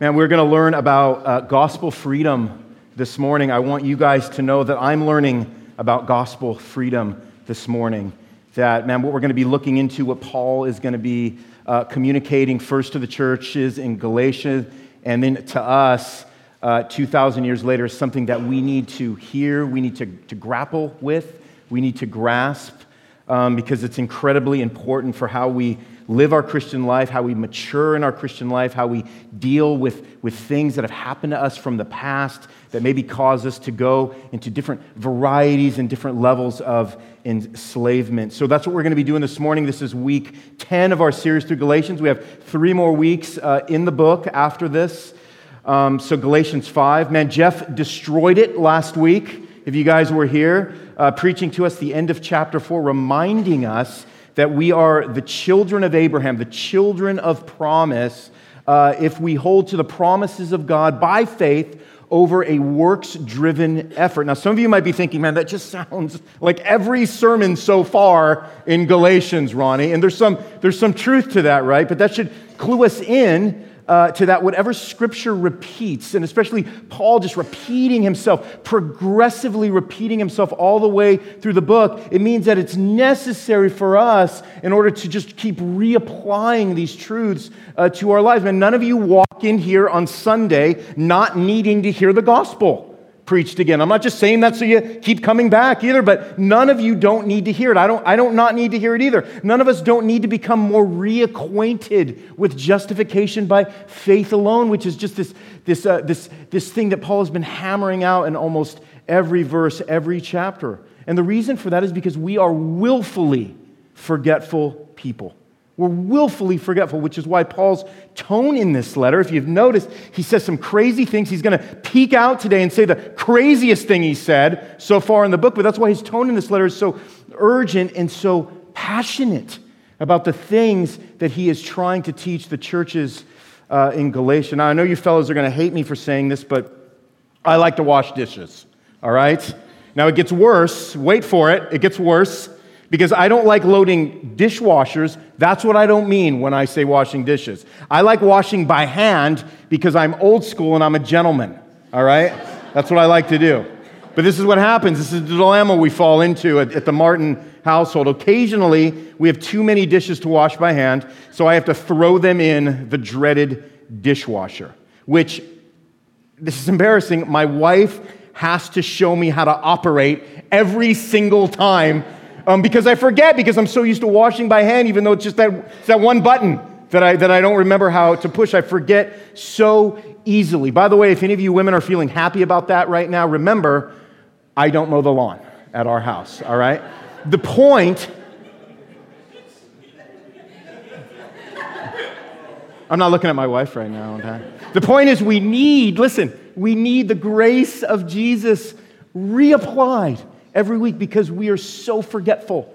Man, we're going to learn about uh, gospel freedom this morning. I want you guys to know that I'm learning about gospel freedom this morning. That, man, what we're going to be looking into, what Paul is going to be uh, communicating first to the churches in Galatia and then to us uh, 2,000 years later, is something that we need to hear, we need to, to grapple with, we need to grasp, um, because it's incredibly important for how we live our Christian life, how we mature in our Christian life, how we deal with, with things that have happened to us from the past that maybe cause us to go into different varieties and different levels of enslavement. So that's what we're going to be doing this morning. This is week 10 of our series through Galatians. We have three more weeks uh, in the book after this. Um, so, Galatians 5. Man, Jeff destroyed it last week. If you guys were here, uh, preaching to us the end of chapter 4, reminding us that we are the children of Abraham, the children of promise, uh, if we hold to the promises of God by faith over a works driven effort. Now, some of you might be thinking, man, that just sounds like every sermon so far in Galatians, Ronnie. And there's some, there's some truth to that, right? But that should clue us in uh, to that whatever scripture repeats, and especially Paul just repeating himself, progressively repeating himself all the way through the book, it means that it's necessary for us in order to just keep reapplying these truths uh, to our lives. And none of you walk in here on Sunday not needing to hear the gospel preached again. I'm not just saying that so you keep coming back either, but none of you don't need to hear it. I don't, I don't not need to hear it either. None of us don't need to become more reacquainted with justification by faith alone, which is just this, this, uh, this, this thing that Paul has been hammering out in almost every verse, every chapter. And the reason for that is because we are willfully forgetful people. We're willfully forgetful, which is why Paul's tone in this letter, if you've noticed, he says some crazy things. He's going to peak out today and say the craziest thing he said so far in the book, but that's why his tone in this letter is so urgent and so passionate about the things that he is trying to teach the churches uh, in Galatia. Now, I know you fellows are going to hate me for saying this, but I like to wash dishes, all right? Now, it gets worse. Wait for it. It gets worse because I don't like loading dishwashers. That's what I don't mean when I say washing dishes. I like washing by hand because I'm old school and I'm a gentleman, all right? That's what I like to do. But this is what happens. This is the dilemma we fall into at, at the Martin household. Occasionally, we have too many dishes to wash by hand, so I have to throw them in the dreaded dishwasher, which, this is embarrassing, my wife has to show me how to operate every single time um, because I forget because I'm so used to washing by hand, even though it's just that, it's that one button that I, that I don't remember how to push. I forget so easily. By the way, if any of you women are feeling happy about that right now, remember, I don't mow the lawn at our house, all right? The point, I'm not looking at my wife right now. Okay? The point is, we need, listen, we need the grace of Jesus reapplied every week because we are so forgetful.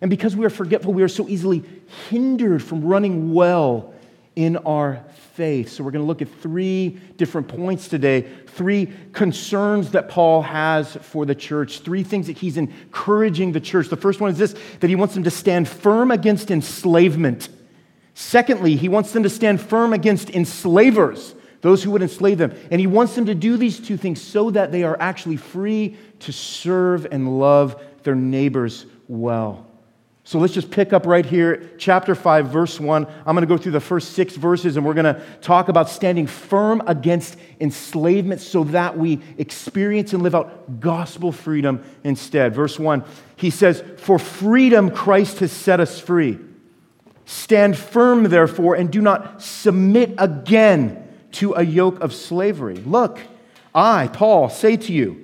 And because we are forgetful, we are so easily hindered from running well in our faith. So, we're going to look at three different points today, three concerns that Paul has for the church, three things that he's encouraging the church. The first one is this that he wants them to stand firm against enslavement. Secondly, he wants them to stand firm against enslavers those who would enslave them. And he wants them to do these two things so that they are actually free to serve and love their neighbors well. So let's just pick up right here, chapter 5, verse 1. I'm going to go through the first six verses and we're going to talk about standing firm against enslavement so that we experience and live out gospel freedom instead. Verse 1, he says, For freedom Christ has set us free. Stand firm, therefore, and do not submit again to a yoke of slavery. Look, I, Paul, say to you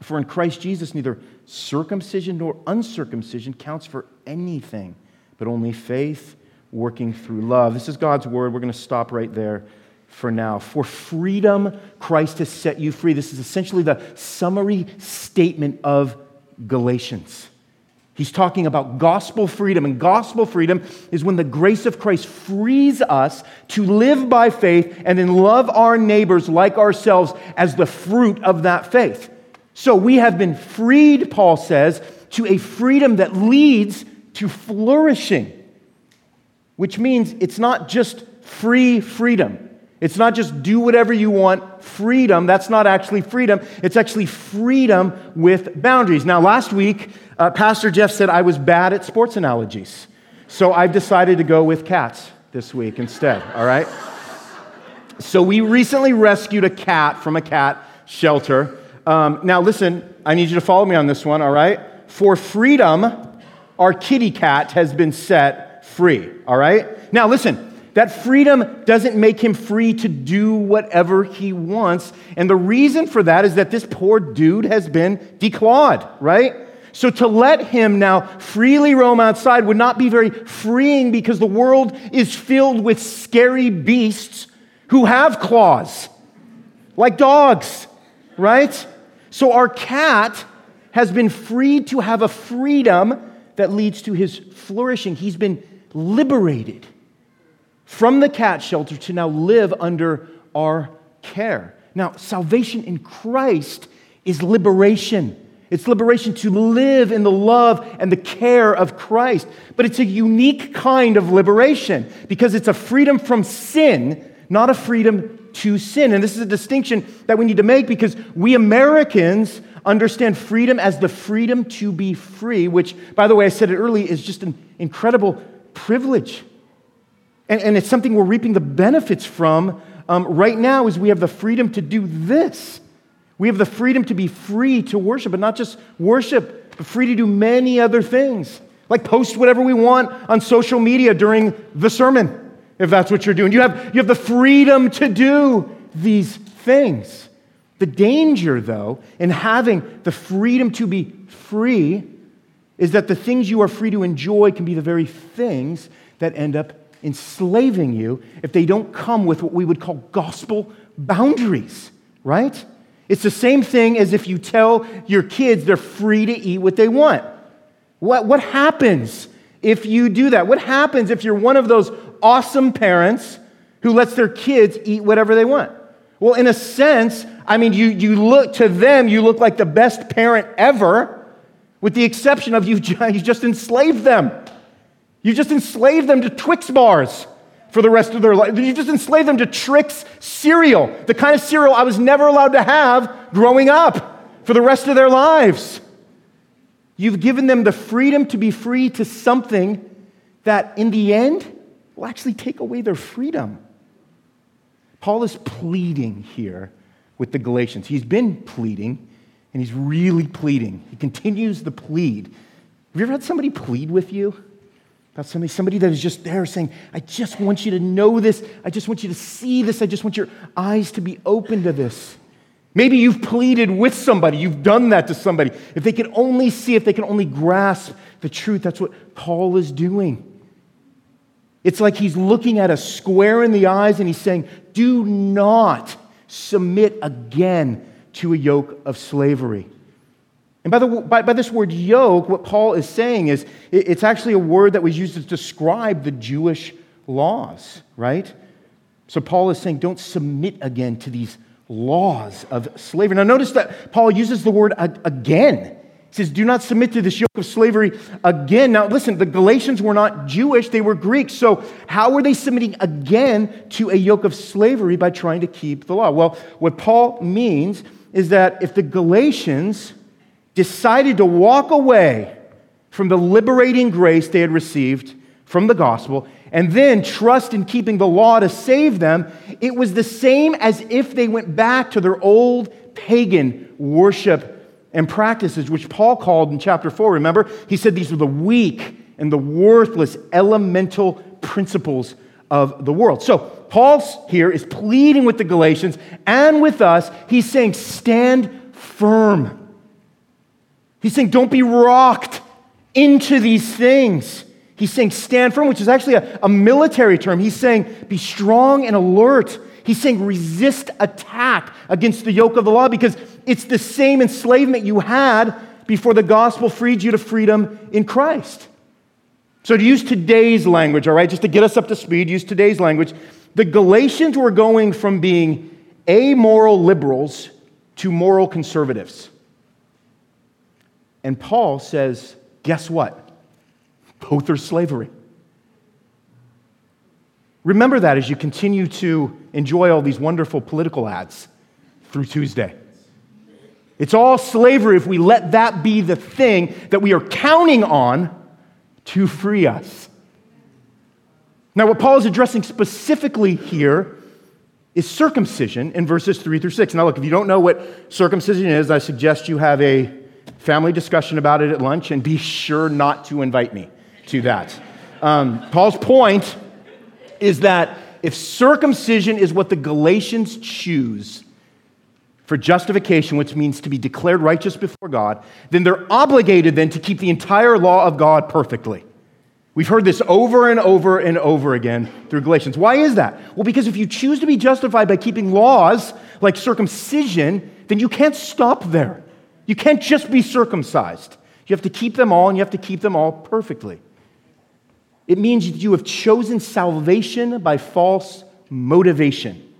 For in Christ Jesus, neither circumcision nor uncircumcision counts for anything, but only faith working through love. This is God's word. We're going to stop right there for now. For freedom, Christ has set you free. This is essentially the summary statement of Galatians. He's talking about gospel freedom, and gospel freedom is when the grace of Christ frees us to live by faith and then love our neighbors like ourselves as the fruit of that faith. So we have been freed, Paul says, to a freedom that leads to flourishing, which means it's not just free freedom. It's not just do whatever you want, freedom. That's not actually freedom. It's actually freedom with boundaries. Now, last week, uh, Pastor Jeff said I was bad at sports analogies. So I've decided to go with cats this week instead, all right? So we recently rescued a cat from a cat shelter. Um, now, listen, I need you to follow me on this one, all right? For freedom, our kitty cat has been set free, all right? Now, listen, that freedom doesn't make him free to do whatever he wants. And the reason for that is that this poor dude has been declawed, right? So to let him now freely roam outside would not be very freeing because the world is filled with scary beasts who have claws, like dogs, right? So our cat has been freed to have a freedom that leads to his flourishing. He's been liberated from the cat shelter to now live under our care. Now, salvation in Christ is liberation. It's liberation to live in the love and the care of Christ. But it's a unique kind of liberation because it's a freedom from sin, not a freedom to sin. And this is a distinction that we need to make because we Americans understand freedom as the freedom to be free, which, by the way, I said it earlier, is just an incredible privilege. And, and it's something we're reaping the benefits from um, right now is we have the freedom to do this. We have the freedom to be free to worship, but not just worship, but free to do many other things, like post whatever we want on social media during the sermon, if that's what you're doing. You have, you have the freedom to do these things. The danger, though, in having the freedom to be free is that the things you are free to enjoy can be the very things that end up enslaving you if they don't come with what we would call gospel boundaries, right? It's the same thing as if you tell your kids they're free to eat what they want. What, what happens if you do that? What happens if you're one of those awesome parents who lets their kids eat whatever they want? Well, in a sense, I mean, you, you look to them, you look like the best parent ever, with the exception of you, you just enslaved them. You just enslaved them to Twix bars for the rest of their life. You just enslaved them to Trix cereal, the kind of cereal I was never allowed to have growing up for the rest of their lives. You've given them the freedom to be free to something that, in the end, will actually take away their freedom. Paul is pleading here with the Galatians. He's been pleading, and he's really pleading. He continues the plead. Have you ever had somebody plead with you? about somebody, somebody that is just there saying, I just want you to know this. I just want you to see this. I just want your eyes to be open to this. Maybe you've pleaded with somebody, you've done that to somebody. If they can only see, if they can only grasp the truth, that's what Paul is doing. It's like he's looking at a square in the eyes and he's saying, Do not submit again to a yoke of slavery. And by, the, by, by, this word yoke, what Paul is saying is it, it's actually a word that was used to describe the Jewish laws, right? So Paul is saying, don't submit again to these laws of slavery. Now, notice that Paul uses the word again. He says, do not submit to this yoke of slavery again. Now, listen, the Galatians were not Jewish, they were Greeks. So, how were they submitting again to a yoke of slavery by trying to keep the law? Well, what Paul means is that if the Galatians decided to walk away from the liberating grace they had received from the gospel and then trust in keeping the law to save them, it was the same as if they went back to their old pagan worship and practices, which Paul called in chapter 4. Remember? He said these were the weak and the worthless elemental principles of the world. So, Paul here is pleading with the Galatians and with us. He's saying, stand firm. He's saying, don't be rocked into these things. He's saying, stand firm, which is actually a, a military term. He's saying, be strong and alert. He's saying resist attack against the yoke of the law because it's the same enslavement you had before the gospel freed you to freedom in Christ. So, to use today's language, all right, just to get us up to speed, use today's language, the Galatians were going from being amoral liberals to moral conservatives. And Paul says, guess what? Both are slavery. Remember that as you continue to enjoy all these wonderful political ads through Tuesday. It's all slavery if we let that be the thing that we are counting on to free us. Now, what Paul is addressing specifically here is circumcision in verses 3 through 6. Now, look, if you don't know what circumcision is, I suggest you have a family discussion about it at lunch and be sure not to invite me to that. Um, Paul's point is that if circumcision is what the Galatians choose for justification, which means to be declared righteous before God, then they're obligated then to keep the entire law of God perfectly. We've heard this over and over and over again through Galatians. Why is that? Well, because if you choose to be justified by keeping laws like circumcision, then you can't stop there. You can't just be circumcised. You have to keep them all, and you have to keep them all perfectly. It means that you have chosen salvation by false motivation.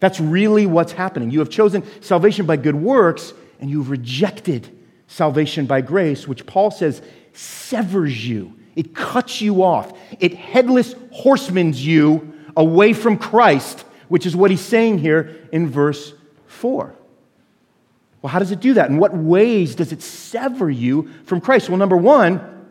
That's really what's happening. You have chosen salvation by good works, and you've rejected salvation by grace, which Paul says severs you it cuts you off. It headless horsemans you away from Christ, which is what he's saying here in verse 4. Well, how does it do that? In what ways does it sever you from Christ? Well, number one,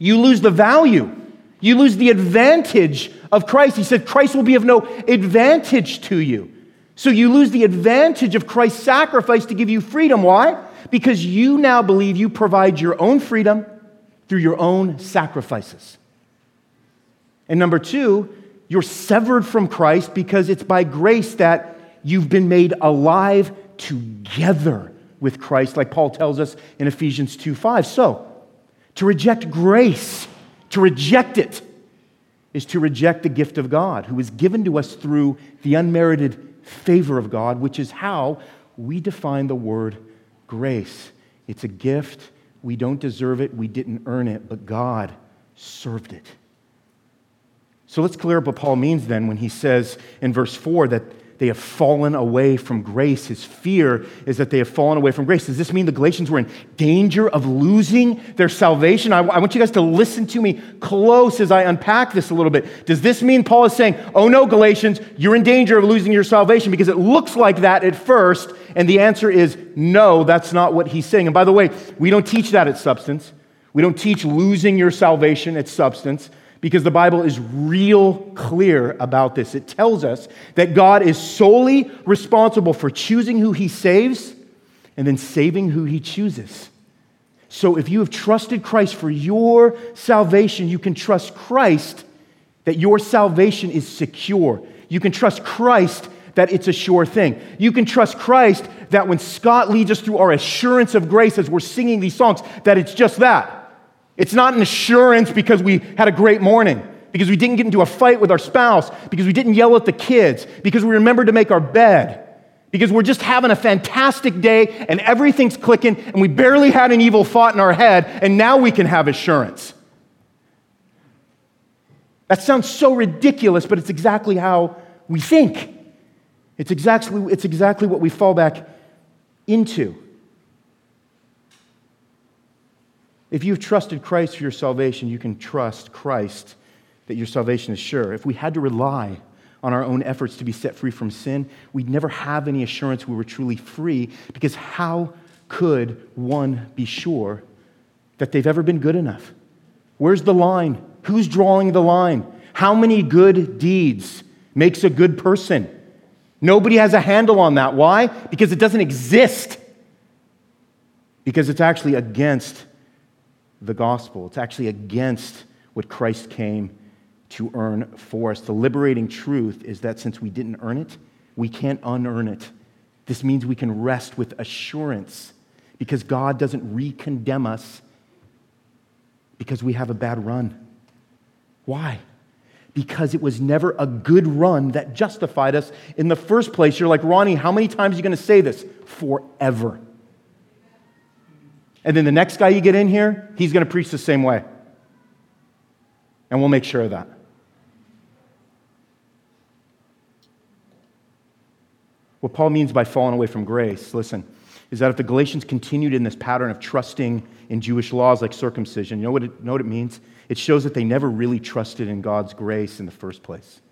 you lose the value. You lose the advantage of Christ. He said Christ will be of no advantage to you. So you lose the advantage of Christ's sacrifice to give you freedom. Why? Because you now believe you provide your own freedom through your own sacrifices. And number two, you're severed from Christ because it's by grace that you've been made alive together with Christ, like Paul tells us in Ephesians 2 5. So, to reject grace, to reject it, is to reject the gift of God, who is given to us through the unmerited favor of God, which is how we define the word grace. It's a gift we don't deserve it, we didn't earn it, but God served it. So let's clear up what Paul means then when he says in verse 4 that they have fallen away from grace. His fear is that they have fallen away from grace. Does this mean the Galatians were in danger of losing their salvation? I, I, want you guys to listen to me close as I unpack this a little bit. Does this mean Paul is saying, oh no, Galatians, you're in danger of losing your salvation? Because it looks like that at first, and the answer is no, that's not what he's saying. And by the way, we don't teach that at Substance. We don't teach losing your salvation at Substance because the Bible is real clear about this. It tells us that God is solely responsible for choosing who he saves and then saving who he chooses. So if you have trusted Christ for your salvation, you can trust Christ that your salvation is secure. You can trust Christ that it's a sure thing. You can trust Christ that when Scott leads us through our assurance of grace as we're singing these songs, that it's just that it's not an assurance because we had a great morning, because we didn't get into a fight with our spouse, because we didn't yell at the kids, because we remembered to make our bed, because we're just having a fantastic day and everything's clicking and we barely had an evil thought in our head and now we can have assurance. That sounds so ridiculous, but it's exactly how we think. It's exactly, it's exactly what we fall back into. If you've trusted Christ for your salvation, you can trust Christ that your salvation is sure. If we had to rely on our own efforts to be set free from sin, we'd never have any assurance we were truly free because how could one be sure that they've ever been good enough? Where's the line? Who's drawing the line? How many good deeds makes a good person? Nobody has a handle on that. Why? Because it doesn't exist. Because it's actually against the gospel. It's actually against what Christ came to earn for us. The liberating truth is that since we didn't earn it, we can't unearn it. This means we can rest with assurance because God doesn't re-condemn us because we have a bad run. Why? because it was never a good run that justified us in the first place. You're like, Ronnie, how many times are you going to say this? Forever. And then the next guy you get in here, he's going to preach the same way. And we'll make sure of that. What Paul means by falling away from grace, listen, is that if the Galatians continued in this pattern of trusting in Jewish laws like circumcision, you know what it, know what it means? It shows that they never really trusted in God's grace in the first place.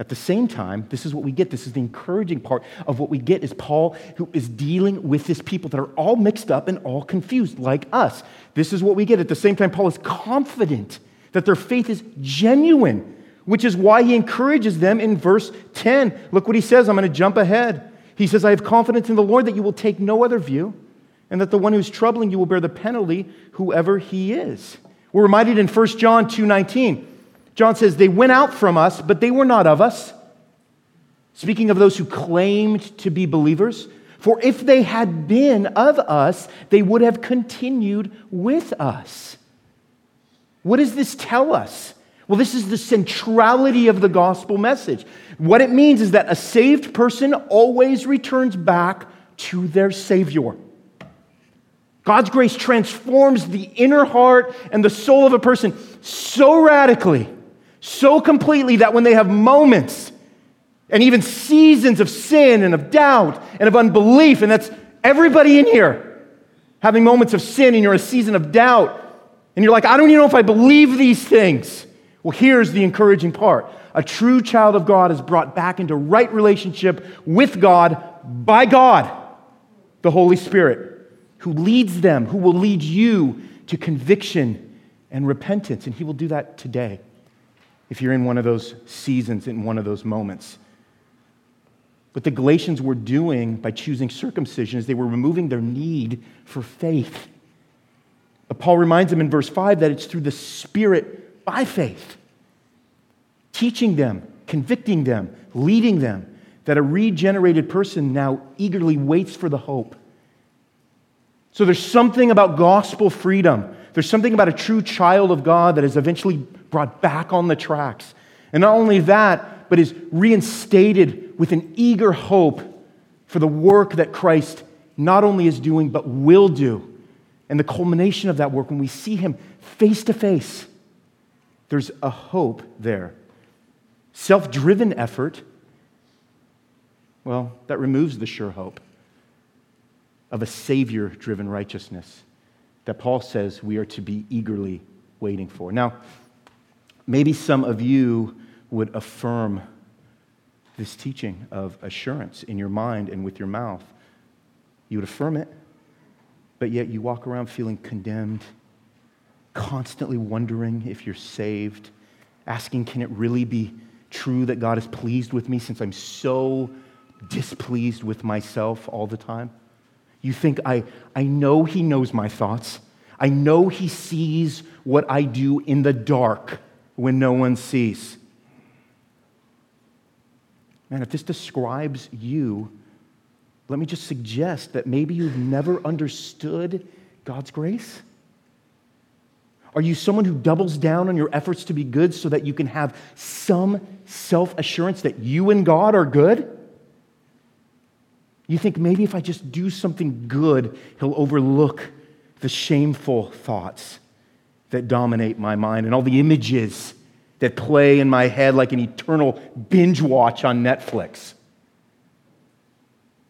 At the same time, this is what we get. This is the encouraging part of what we get is Paul who is dealing with this people that are all mixed up and all confused, like us. This is what we get. At the same time, Paul is confident that their faith is genuine, which is why he encourages them in verse 10. Look what he says. I'm going to jump ahead. He says, I have confidence in the Lord that you will take no other view, and that the one who's troubling you will bear the penalty, whoever he is. We're reminded in 1 John 2:19. John says, They went out from us, but they were not of us. Speaking of those who claimed to be believers, for if they had been of us, they would have continued with us. What does this tell us? Well, this is the centrality of the gospel message. What it means is that a saved person always returns back to their Savior. God's grace transforms the inner heart and the soul of a person so radically, so completely that when they have moments and even seasons of sin and of doubt and of unbelief, and that's everybody in here having moments of sin and you're a season of doubt, and you're like, I don't even know if I believe these things. Well, here's the encouraging part a true child of God is brought back into right relationship with God by God, the Holy Spirit, who leads them, who will lead you to conviction and repentance. And He will do that today if you're in one of those seasons, in one of those moments. What the Galatians were doing by choosing circumcision is they were removing their need for faith. But Paul reminds them in verse 5 that it's through the Spirit by faith teaching them, convicting them, leading them, that a regenerated person now eagerly waits for the hope. So there's something about gospel freedom. There's something about a true child of God that is eventually brought back on the tracks. And not only that, but is reinstated with an eager hope for the work that Christ not only is doing, but will do. And the culmination of that work, when we see him face to face, there's a hope there. Self driven effort, well, that removes the sure hope of a Savior driven righteousness that Paul says we are to be eagerly waiting for. Now, maybe some of you would affirm this teaching of assurance in your mind and with your mouth. You would affirm it, but yet you walk around feeling condemned, constantly wondering if you're saved, asking, can it really be true that God is pleased with me since I'm so displeased with myself all the time? You think I, I know He knows my thoughts. I know He sees what I do in the dark when no one sees. Man, if this describes you, let me just suggest that maybe you've never understood God's grace. Are you someone who doubles down on your efforts to be good so that you can have some self assurance that you and God are good? You think maybe if I just do something good, He'll overlook the shameful thoughts that dominate my mind and all the images that play in my head like an eternal binge watch on Netflix.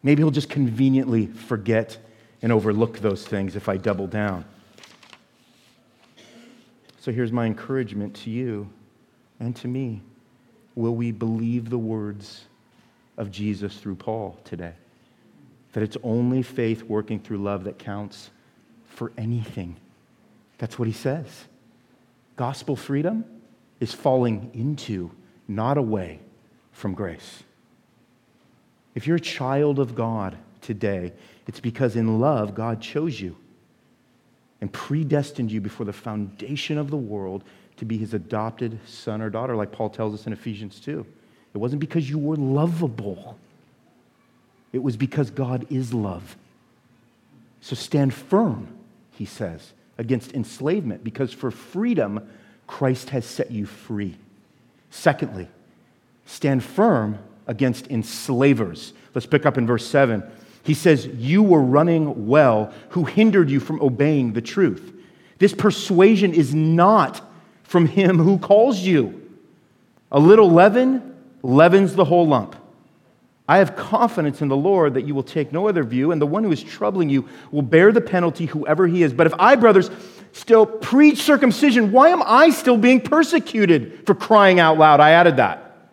Maybe He'll just conveniently forget and overlook those things if I double down. So here's my encouragement to you and to me. Will we believe the words of Jesus through Paul today? That it's only faith working through love that counts for anything. That's what he says. Gospel freedom is falling into, not away from grace. If you're a child of God today, it's because in love, God chose you and predestined you before the foundation of the world to be his adopted son or daughter, like Paul tells us in Ephesians 2. It wasn't because you were lovable, it was because God is love. So stand firm, he says, against enslavement, because for freedom, Christ has set you free. Secondly, stand firm against enslavers. Let's pick up in verse 7. He says, You were running well, who hindered you from obeying the truth. This persuasion is not from him who calls you. A little leaven leavens the whole lump. I have confidence in the Lord that you will take no other view, and the one who is troubling you will bear the penalty, whoever he is. But if I, brothers, still preach circumcision, why am I still being persecuted for crying out loud? I added that.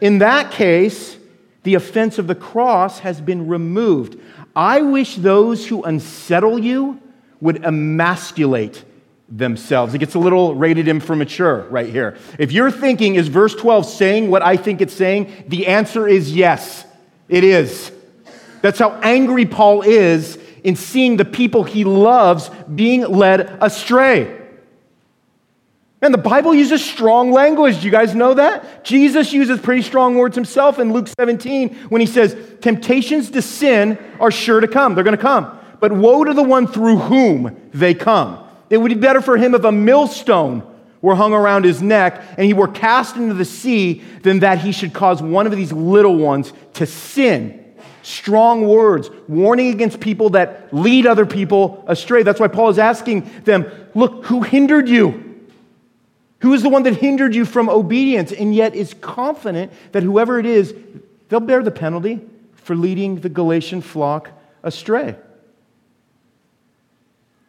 In that case, the offense of the cross has been removed. I wish those who unsettle you would emasculate themselves. It gets a little rated M for mature right here. If you're thinking, is verse 12 saying what I think it's saying? The answer is yes, it is. That's how angry Paul is in seeing the people he loves being led astray. And the Bible uses strong language. Do you guys know that? Jesus uses pretty strong words himself in Luke 17 when he says, Temptations to sin are sure to come. They're going to come. But woe to the one through whom they come. It would be better for him if a millstone were hung around his neck and he were cast into the sea than that he should cause one of these little ones to sin. Strong words, warning against people that lead other people astray. That's why Paul is asking them, Look, who hindered you? Who is the one that hindered you from obedience and yet is confident that whoever it is, they'll bear the penalty for leading the Galatian flock astray?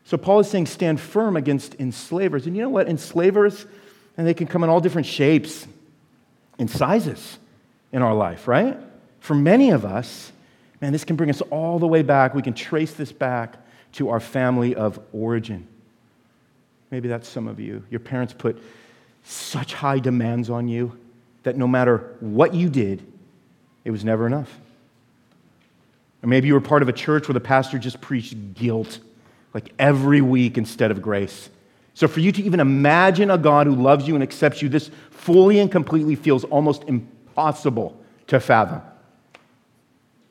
So Paul is saying, stand firm against enslavers. And you know what? Enslavers, and they can come in all different shapes and sizes in our life, right? For many of us, man, this can bring us all the way back. We can trace this back to our family of origin. Maybe that's some of you. Your parents put such high demands on you that no matter what you did, it was never enough. Or maybe you were part of a church where the pastor just preached guilt like every week instead of grace. So, for you to even imagine a God who loves you and accepts you, this fully and completely feels almost impossible to fathom.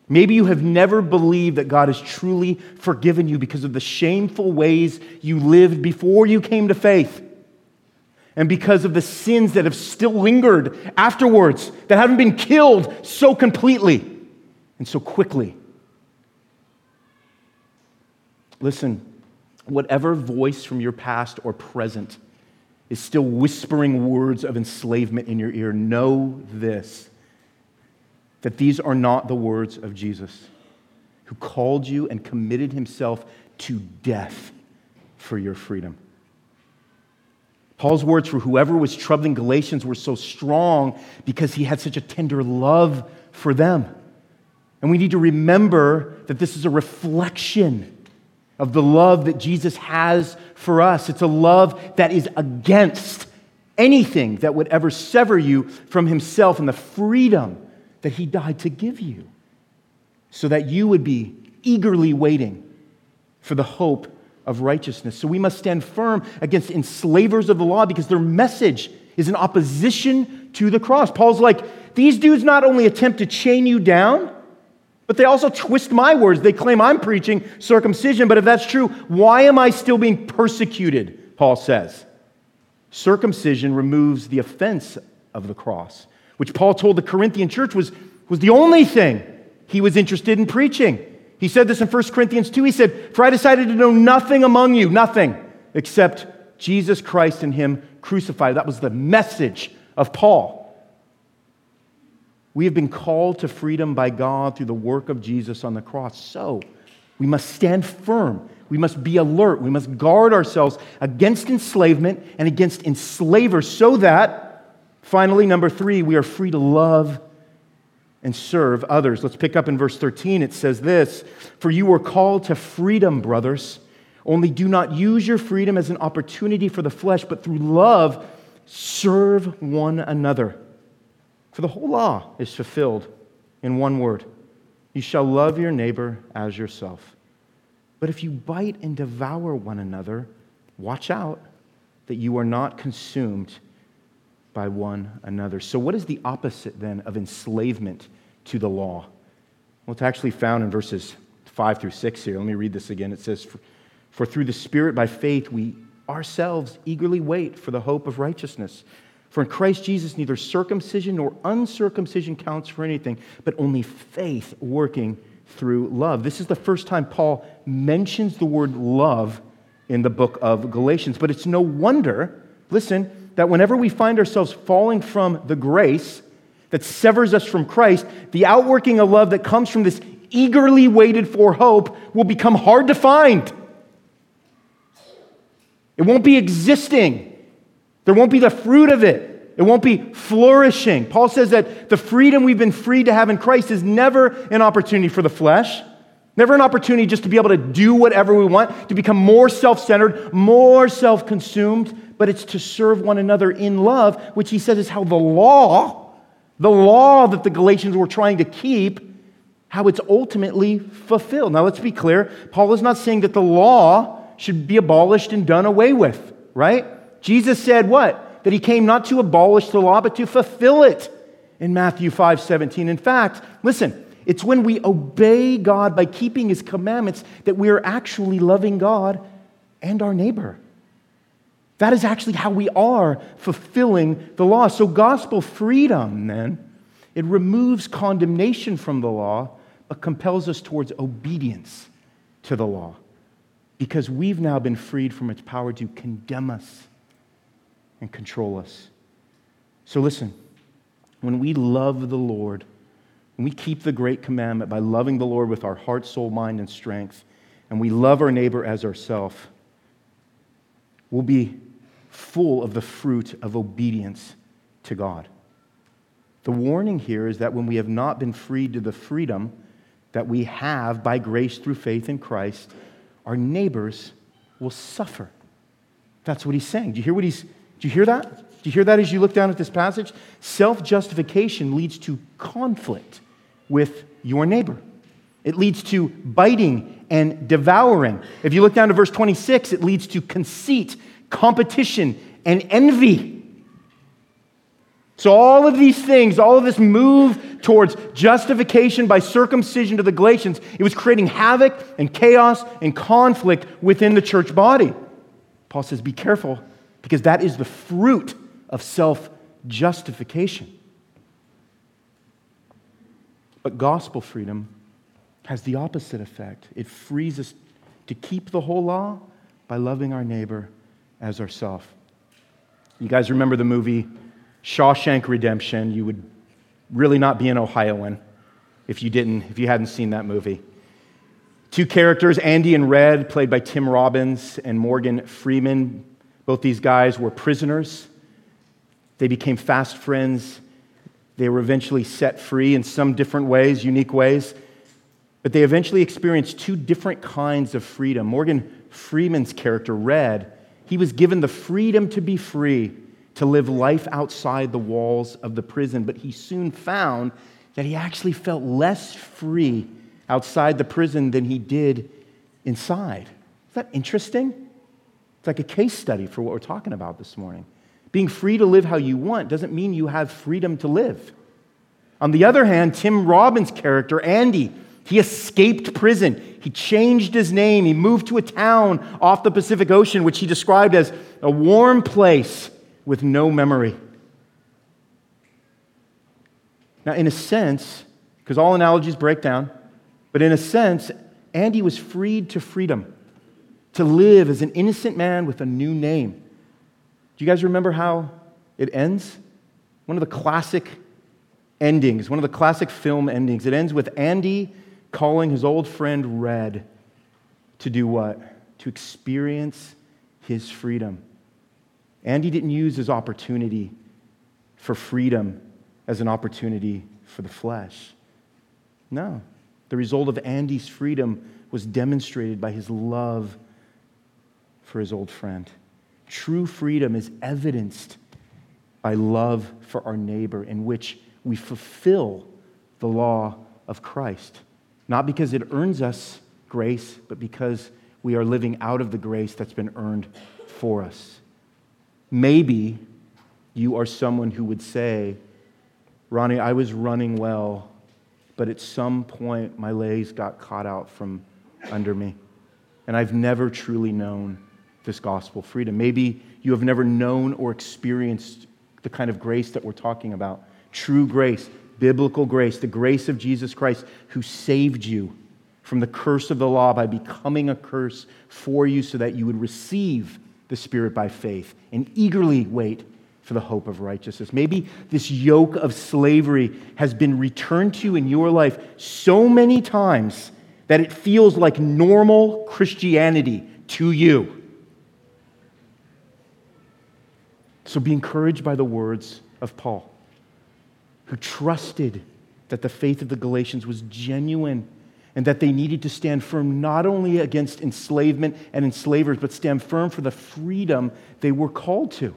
Maybe you have never believed that God has truly forgiven you because of the shameful ways you lived before you came to faith, and because of the sins that have still lingered afterwards, that haven't been killed so completely and so quickly. Listen, whatever voice from your past or present is still whispering words of enslavement in your ear, know this that these are not the words of Jesus, who called you and committed himself to death for your freedom. Paul's words for whoever was troubling Galatians were so strong because he had such a tender love for them. And we need to remember that this is a reflection of the love that Jesus has for us. It's a love that is against anything that would ever sever you from Himself and the freedom that He died to give you, so that you would be eagerly waiting for the hope of righteousness. So we must stand firm against enslavers of the law because their message is in opposition to the cross. Paul's like, these dudes not only attempt to chain you down, but they also twist my words. They claim I'm preaching circumcision, but if that's true, why am I still being persecuted? Paul says. Circumcision removes the offense of the cross, which Paul told the Corinthian church was, was the only thing he was interested in preaching. He said this in 1 Corinthians 2. He said, For I decided to know nothing among you, nothing, except Jesus Christ and Him crucified. That was the message of Paul. We have been called to freedom by God through the work of Jesus on the cross. So, we must stand firm. We must be alert. We must guard ourselves against enslavement and against enslavers so that, finally, number three, we are free to love and serve others. Let's pick up in verse 13. It says this For you were called to freedom, brothers. Only do not use your freedom as an opportunity for the flesh, but through love, serve one another. For the whole law is fulfilled in one word You shall love your neighbor as yourself. But if you bite and devour one another, watch out that you are not consumed by one another. So, what is the opposite then of enslavement to the law? Well, it's actually found in verses 5 through 6 here. Let me read this again. It says, For through the Spirit by faith we ourselves eagerly wait for the hope of righteousness. For in Christ Jesus, neither circumcision nor uncircumcision counts for anything, but only faith working through love. This is the first time Paul mentions the word love in the book of Galatians. But it's no wonder, listen, that whenever we find ourselves falling from the grace that severs us from Christ, the outworking of love that comes from this eagerly waited for hope will become hard to find. It won't be existing. There won't be the fruit of it. It won't be flourishing. Paul says that the freedom we've been freed to have in Christ is never an opportunity for the flesh, never an opportunity just to be able to do whatever we want, to become more self centered, more self consumed, but it's to serve one another in love, which he says is how the law, the law that the Galatians were trying to keep, how it's ultimately fulfilled. Now, let's be clear. Paul is not saying that the law should be abolished and done away with, right? Jesus said what? That he came not to abolish the law, but to fulfill it in Matthew 5 17. In fact, listen, it's when we obey God by keeping his commandments that we are actually loving God and our neighbor. That is actually how we are fulfilling the law. So, gospel freedom, then, it removes condemnation from the law but compels us towards obedience to the law because we've now been freed from its power to condemn us and control us. So listen, when we love the Lord, when we keep the great commandment by loving the Lord with our heart, soul, mind, and strength, and we love our neighbor as ourselves, we'll be full of the fruit of obedience to God. The warning here is that when we have not been freed to the freedom that we have by grace through faith in Christ, our neighbors will suffer. That's what he's saying. Do you hear what he's do you hear that? Do you hear that as you look down at this passage? Self-justification leads to conflict with your neighbor. It leads to biting and devouring. If you look down to verse 26, it leads to conceit, competition, and envy. So, all of these things, all of this move towards justification by circumcision to the Galatians, it was creating havoc and chaos and conflict within the church body. Paul says, Be careful, because that is the fruit of self justification. But gospel freedom has the opposite effect. It frees us to keep the whole law by loving our neighbor as ourself. You guys remember the movie Shawshank Redemption, you would really not be an Ohioan if you didn't, if you hadn't seen that movie. Two characters, Andy and Red, played by Tim Robbins and Morgan Freeman. Both these guys were prisoners. They became fast friends. They were eventually set free in some different ways, unique ways. But they eventually experienced two different kinds of freedom. Morgan Freeman's character, Red, he was given the freedom to be free to live life outside the walls of the prison, but he soon found that he actually felt less free outside the prison than he did inside. Is that interesting? It's like a case study for what we're talking about this morning. Being free to live how you want doesn't mean you have freedom to live. On the other hand, Tim Robbins' character, Andy, he escaped prison. He changed his name. He moved to a town off the Pacific Ocean, which he described as a warm place with no memory. Now, in a sense, because all analogies break down, but in a sense, Andy was freed to freedom, to live as an innocent man with a new name. Do you guys remember how it ends? One of the classic endings, one of the classic film endings. It ends with Andy calling his old friend Red to do what? To experience his freedom. Andy didn't use his opportunity for freedom as an opportunity for the flesh. No. The result of Andy's freedom was demonstrated by his love for his old friend. True freedom is evidenced by love for our neighbor, in which we fulfill the law of Christ. Not because it earns us grace, but because we are living out of the grace that's been earned for us. Maybe you are someone who would say, Ronnie, I was running well, but at some point my legs got caught out from under me. And I've never truly known this gospel freedom. Maybe you have never known or experienced the kind of grace that we're talking about. True grace, biblical grace, the grace of Jesus Christ who saved you from the curse of the law by becoming a curse for you so that you would receive the Spirit by faith and eagerly wait for the hope of righteousness. Maybe this yoke of slavery has been returned to you in your life so many times that it feels like normal Christianity to you. So be encouraged by the words of Paul, who trusted that the faith of the Galatians was genuine and that they needed to stand firm not only against enslavement and enslavers, but stand firm for the freedom they were called to.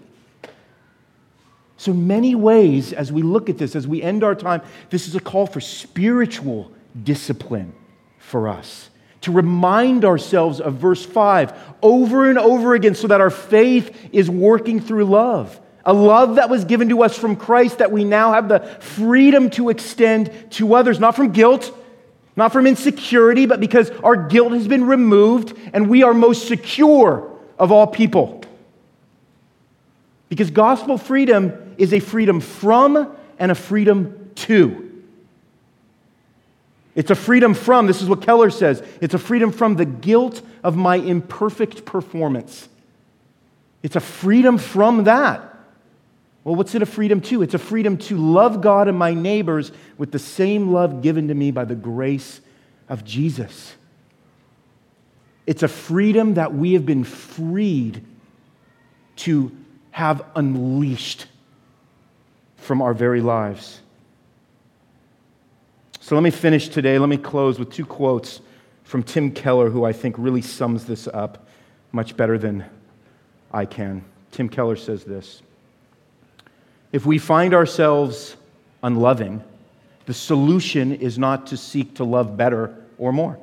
So, many ways, as we look at this, as we end our time, this is a call for spiritual discipline for us. To remind ourselves of verse 5 over and over again so that our faith is working through love. A love that was given to us from Christ that we now have the freedom to extend to others, not from guilt, not from insecurity, but because our guilt has been removed and we are most secure of all people. Because gospel freedom is a freedom from and a freedom to. It's a freedom from, this is what Keller says, it's a freedom from the guilt of my imperfect performance. It's a freedom from that. Well, what's it a freedom to? It's a freedom to love God and my neighbors with the same love given to me by the grace of Jesus. It's a freedom that we have been freed to have unleashed from our very lives. So let me finish today. Let me close with two quotes from Tim Keller, who I think really sums this up much better than I can. Tim Keller says this If we find ourselves unloving, the solution is not to seek to love better or more.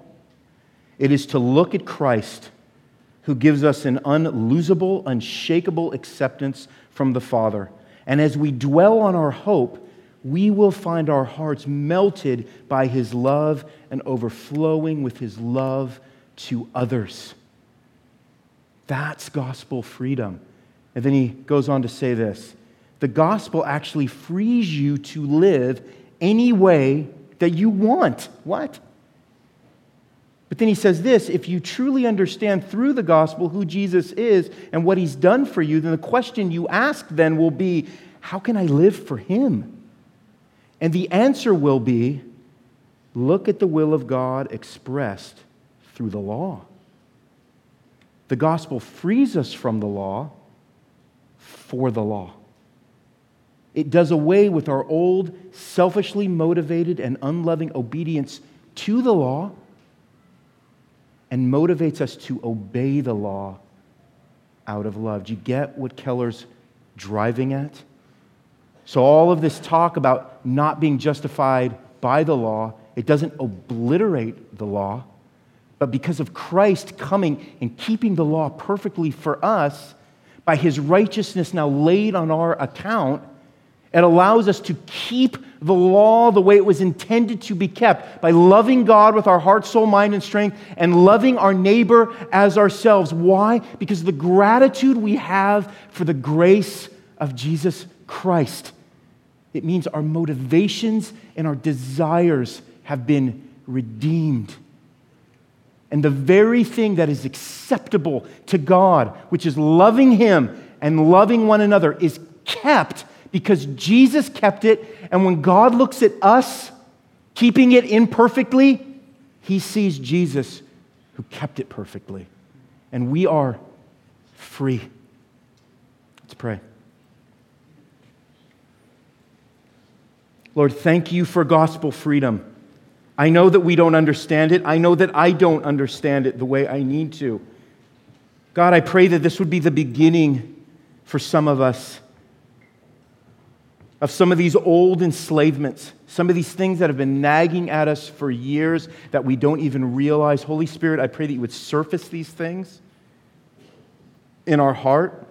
It is to look at Christ who gives us an unlosable, unshakable acceptance from the Father. And as we dwell on our hope, we will find our hearts melted by his love and overflowing with his love to others. That's gospel freedom. And then he goes on to say this the gospel actually frees you to live any way that you want. What? But then he says this if you truly understand through the gospel who Jesus is and what he's done for you, then the question you ask then will be how can I live for him? And the answer will be look at the will of God expressed through the law. The gospel frees us from the law for the law. It does away with our old, selfishly motivated, and unloving obedience to the law and motivates us to obey the law out of love. Do you get what Keller's driving at? So, all of this talk about not being justified by the law, it doesn't obliterate the law, but because of Christ coming and keeping the law perfectly for us, by his righteousness now laid on our account, it allows us to keep the law the way it was intended to be kept by loving God with our heart, soul, mind, and strength and loving our neighbor as ourselves. Why? Because the gratitude we have for the grace of Jesus Christ. It means our motivations and our desires have been redeemed. And the very thing that is acceptable to God, which is loving Him and loving one another, is kept because Jesus kept it. And when God looks at us keeping it imperfectly, he sees Jesus who kept it perfectly. And we are free. Let's pray. Lord, thank you for gospel freedom. I know that we don't understand it. I know that I don't understand it the way I need to. God, I pray that this would be the beginning for some of us of some of these old enslavements, some of these things that have been nagging at us for years that we don't even realize. Holy Spirit, I pray that you would surface these things in our heart.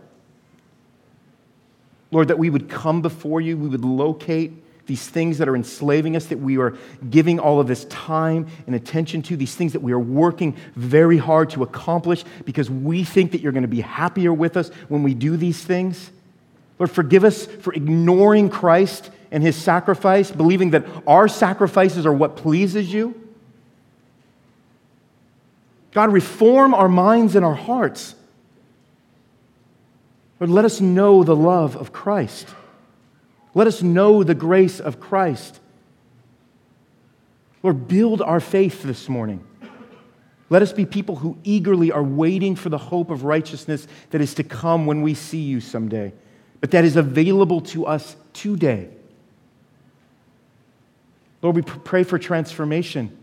Lord, that we would come before you, we would locate these things that are enslaving us, that we are giving all of this time and attention to, these things that we are working very hard to accomplish because we think that you're going to be happier with us when we do these things. Lord, forgive us for ignoring Christ and his sacrifice, believing that our sacrifices are what pleases you. God, reform our minds and our hearts. Lord, let us know the love of Christ. Let us know the grace of Christ. Lord, build our faith this morning. Let us be people who eagerly are waiting for the hope of righteousness that is to come when we see you someday, but that is available to us today. Lord, we pray for transformation.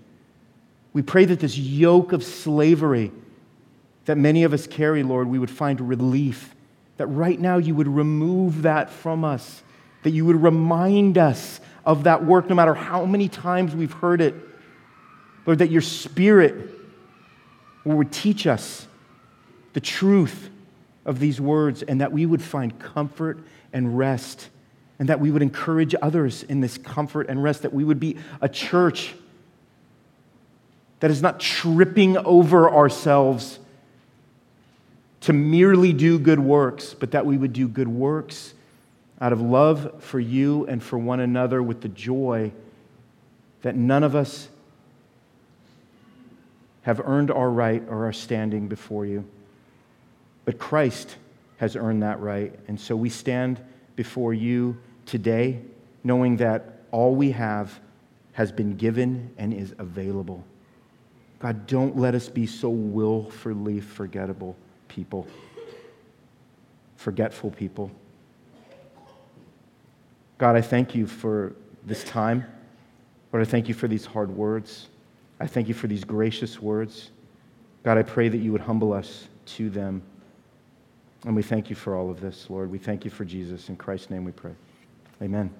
We pray that this yoke of slavery that many of us carry, Lord, we would find relief. That right now you would remove that from us, that you would remind us of that work no matter how many times we've heard it. Lord, that your spirit would teach us the truth of these words and that we would find comfort and rest and that we would encourage others in this comfort and rest, that we would be a church that is not tripping over ourselves to merely do good works, but that we would do good works out of love for you and for one another with the joy that none of us have earned our right or our standing before you. But Christ has earned that right. And so we stand before you today knowing that all we have has been given and is available. God, don't let us be so willfully forgettable people, forgetful people. God, I thank you for this time. Lord, I thank you for these hard words. I thank you for these gracious words. God, I pray that you would humble us to them. And we thank you for all of this, Lord. We thank you for Jesus. In Christ's name we pray. Amen.